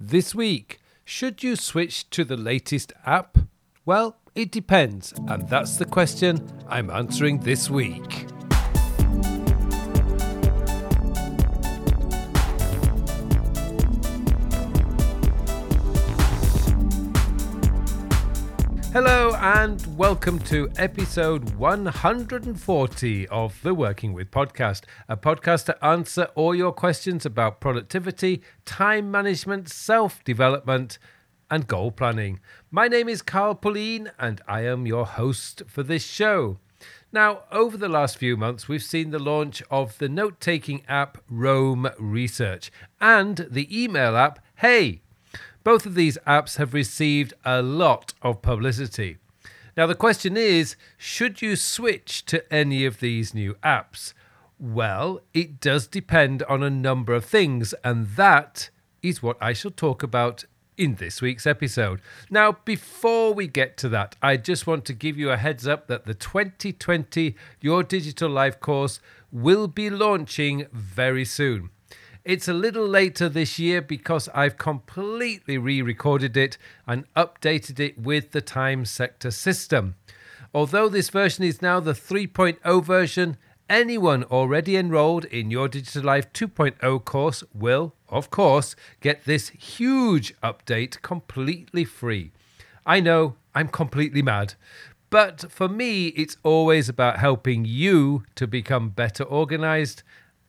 This week, should you switch to the latest app? Well, it depends, and that's the question I'm answering this week. Hello and welcome to episode 140 of the Working With podcast, a podcast to answer all your questions about productivity, time management, self development, and goal planning. My name is Carl Pullein, and I am your host for this show. Now, over the last few months, we've seen the launch of the note taking app Roam Research and the email app Hey both of these apps have received a lot of publicity. Now, the question is should you switch to any of these new apps? Well, it does depend on a number of things, and that is what I shall talk about in this week's episode. Now, before we get to that, I just want to give you a heads up that the 2020 Your Digital Life course will be launching very soon. It's a little later this year because I've completely re recorded it and updated it with the time sector system. Although this version is now the 3.0 version, anyone already enrolled in your Digital Life 2.0 course will, of course, get this huge update completely free. I know I'm completely mad, but for me, it's always about helping you to become better organized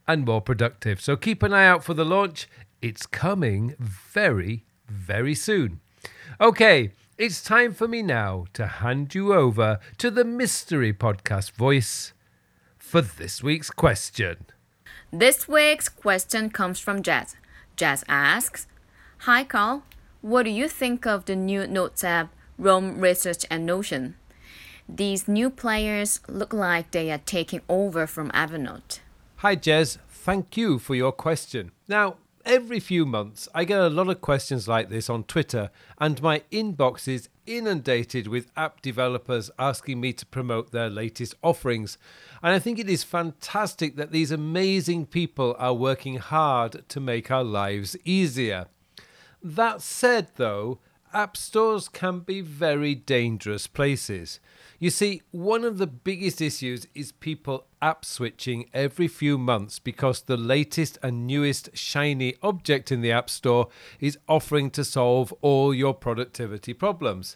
and more productive. So keep an eye out for the launch. It's coming very, very soon. Okay, it's time for me now to hand you over to the mystery podcast voice for this week's question. This week's question comes from Jazz. Jazz asks Hi, Carl. What do you think of the new Notes app, Roam Research and Notion? These new players look like they are taking over from Evernote. Hi, Jez. Thank you for your question. Now, every few months, I get a lot of questions like this on Twitter, and my inbox is inundated with app developers asking me to promote their latest offerings. And I think it is fantastic that these amazing people are working hard to make our lives easier. That said, though, app stores can be very dangerous places. You see, one of the biggest issues is people app switching every few months because the latest and newest shiny object in the App Store is offering to solve all your productivity problems.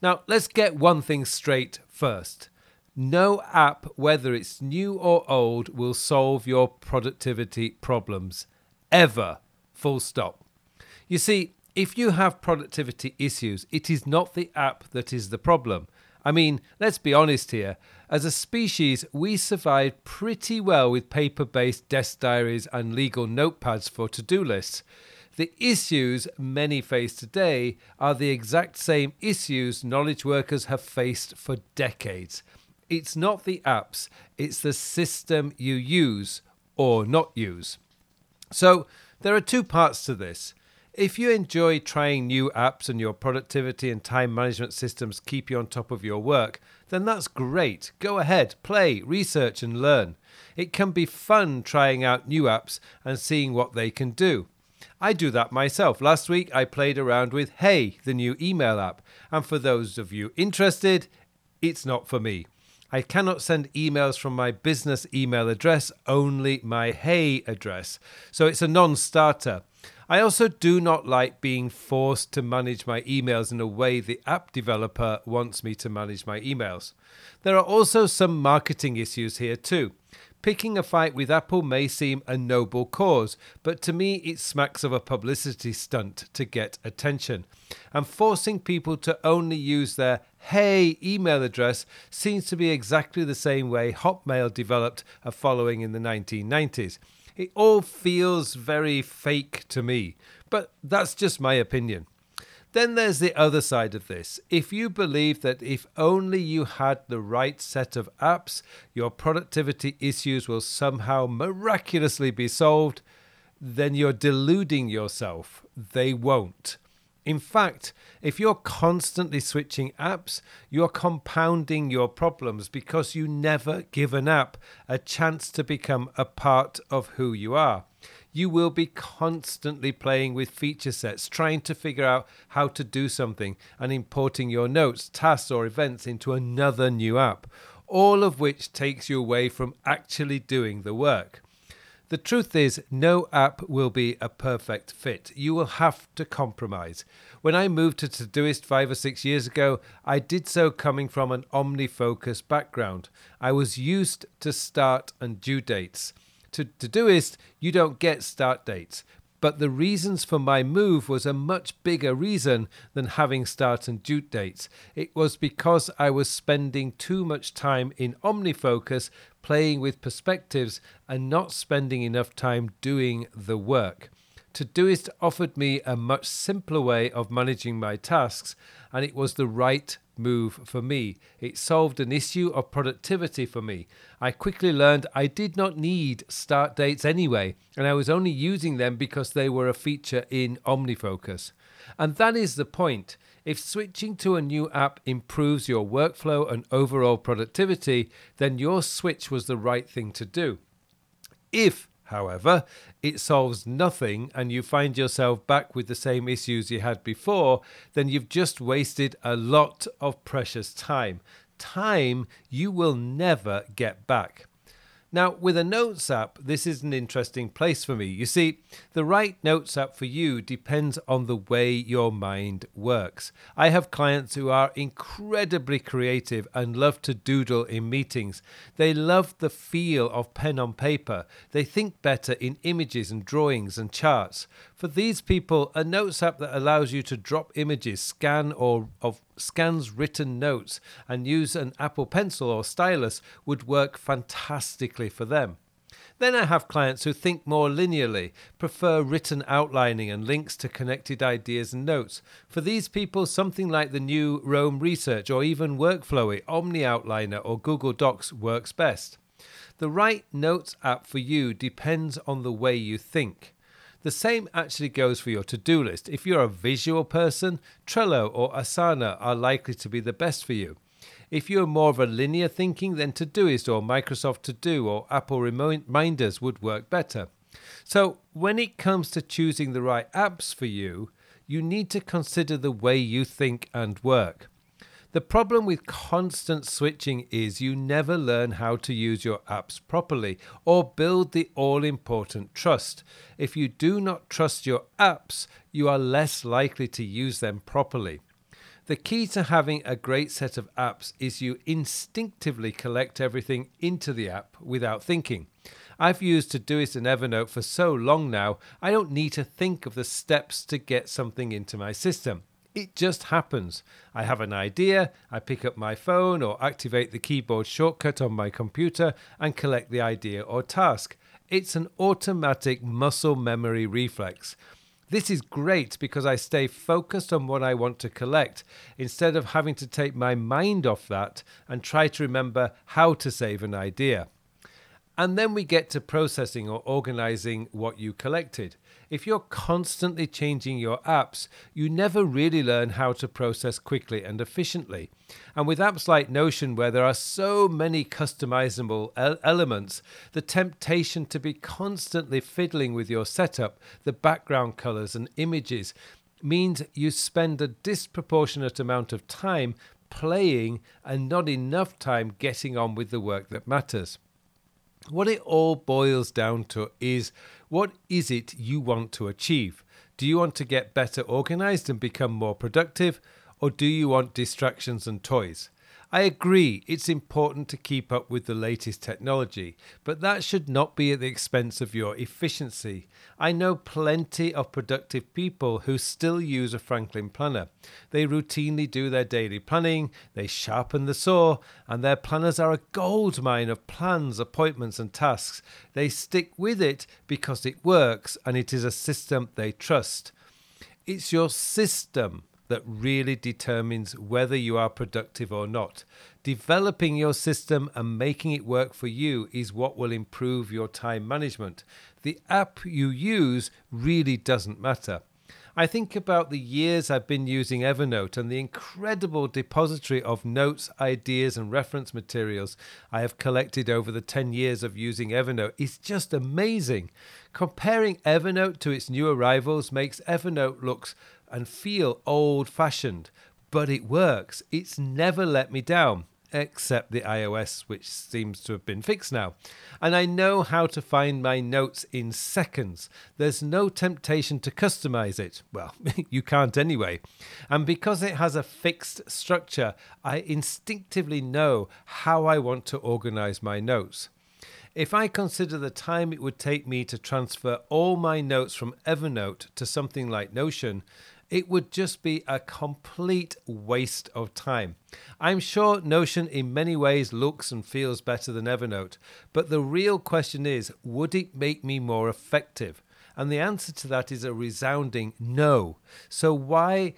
Now, let's get one thing straight first. No app, whether it's new or old, will solve your productivity problems. Ever. Full stop. You see, if you have productivity issues, it is not the app that is the problem. I mean, let's be honest here. As a species, we survived pretty well with paper based desk diaries and legal notepads for to do lists. The issues many face today are the exact same issues knowledge workers have faced for decades. It's not the apps, it's the system you use or not use. So, there are two parts to this. If you enjoy trying new apps and your productivity and time management systems keep you on top of your work, then that's great. Go ahead, play, research, and learn. It can be fun trying out new apps and seeing what they can do. I do that myself. Last week I played around with Hey, the new email app. And for those of you interested, it's not for me. I cannot send emails from my business email address, only my Hey address. So it's a non starter. I also do not like being forced to manage my emails in a way the app developer wants me to manage my emails. There are also some marketing issues here too. Picking a fight with Apple may seem a noble cause, but to me it smacks of a publicity stunt to get attention. And forcing people to only use their Hey email address seems to be exactly the same way Hotmail developed a following in the 1990s. It all feels very fake to me, but that's just my opinion. Then there's the other side of this. If you believe that if only you had the right set of apps, your productivity issues will somehow miraculously be solved, then you're deluding yourself. They won't. In fact, if you're constantly switching apps, you're compounding your problems because you never give an app a chance to become a part of who you are. You will be constantly playing with feature sets, trying to figure out how to do something and importing your notes, tasks, or events into another new app, all of which takes you away from actually doing the work. The truth is, no app will be a perfect fit. You will have to compromise. When I moved to Todoist five or six years ago, I did so coming from an OmniFocus background. I was used to start and due dates. To Todoist, you don't get start dates, but the reasons for my move was a much bigger reason than having start and due dates. It was because I was spending too much time in OmniFocus playing with perspectives and not spending enough time doing the work. Todoist offered me a much simpler way of managing my tasks, and it was the right move for me. It solved an issue of productivity for me. I quickly learned I did not need start dates anyway, and I was only using them because they were a feature in OmniFocus. And that is the point. If switching to a new app improves your workflow and overall productivity, then your switch was the right thing to do. If However, it solves nothing and you find yourself back with the same issues you had before, then you've just wasted a lot of precious time. Time you will never get back. Now, with a Notes app, this is an interesting place for me. You see, the right Notes app for you depends on the way your mind works. I have clients who are incredibly creative and love to doodle in meetings. They love the feel of pen on paper. They think better in images and drawings and charts. For these people, a Notes app that allows you to drop images, scan or of scans written notes and use an Apple Pencil or stylus would work fantastically for them. Then I have clients who think more linearly, prefer written outlining and links to connected ideas and notes. For these people, something like the new Roam Research or even Workflowy, OmniOutliner, or Google Docs works best. The right notes app for you depends on the way you think. The same actually goes for your to do list. If you're a visual person, Trello or Asana are likely to be the best for you. If you're more of a linear thinking, then Todoist or Microsoft To Do or Apple Reminders would work better. So, when it comes to choosing the right apps for you, you need to consider the way you think and work. The problem with constant switching is you never learn how to use your apps properly or build the all important trust. If you do not trust your apps, you are less likely to use them properly. The key to having a great set of apps is you instinctively collect everything into the app without thinking. I've used Todoist and Evernote for so long now, I don't need to think of the steps to get something into my system. It just happens. I have an idea, I pick up my phone or activate the keyboard shortcut on my computer and collect the idea or task. It's an automatic muscle memory reflex. This is great because I stay focused on what I want to collect instead of having to take my mind off that and try to remember how to save an idea. And then we get to processing or organizing what you collected. If you're constantly changing your apps, you never really learn how to process quickly and efficiently. And with apps like Notion, where there are so many customizable elements, the temptation to be constantly fiddling with your setup, the background colors and images, means you spend a disproportionate amount of time playing and not enough time getting on with the work that matters. What it all boils down to is what is it you want to achieve? Do you want to get better organized and become more productive? Or do you want distractions and toys? I agree, it's important to keep up with the latest technology, but that should not be at the expense of your efficiency. I know plenty of productive people who still use a Franklin planner. They routinely do their daily planning, they sharpen the saw, and their planners are a gold mine of plans, appointments, and tasks. They stick with it because it works and it is a system they trust. It's your system that really determines whether you are productive or not. Developing your system and making it work for you is what will improve your time management. The app you use really doesn't matter. I think about the years I've been using Evernote and the incredible depository of notes, ideas, and reference materials I have collected over the 10 years of using Evernote is just amazing. Comparing Evernote to its new arrivals makes Evernote look and feel old fashioned, but it works. It's never let me down except the iOS, which seems to have been fixed now. And I know how to find my notes in seconds. There's no temptation to customize it. Well, you can't anyway. And because it has a fixed structure, I instinctively know how I want to organize my notes. If I consider the time it would take me to transfer all my notes from Evernote to something like Notion, it would just be a complete waste of time. I'm sure Notion in many ways looks and feels better than Evernote, but the real question is would it make me more effective? And the answer to that is a resounding no. So why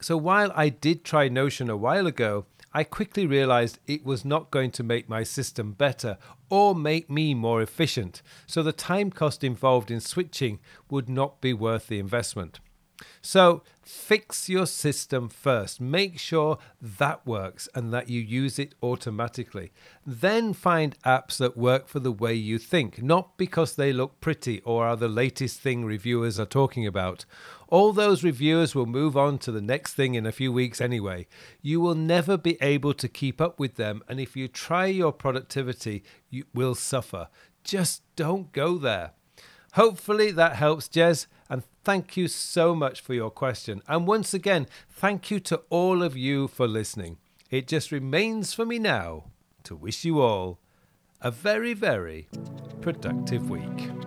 so while I did try Notion a while ago, I quickly realized it was not going to make my system better or make me more efficient. So the time cost involved in switching would not be worth the investment. So fix your system first. Make sure that works and that you use it automatically. Then find apps that work for the way you think, not because they look pretty or are the latest thing reviewers are talking about. All those reviewers will move on to the next thing in a few weeks anyway. You will never be able to keep up with them, and if you try your productivity, you will suffer. Just don't go there. Hopefully that helps, Jez. Thank you so much for your question. And once again, thank you to all of you for listening. It just remains for me now to wish you all a very, very productive week.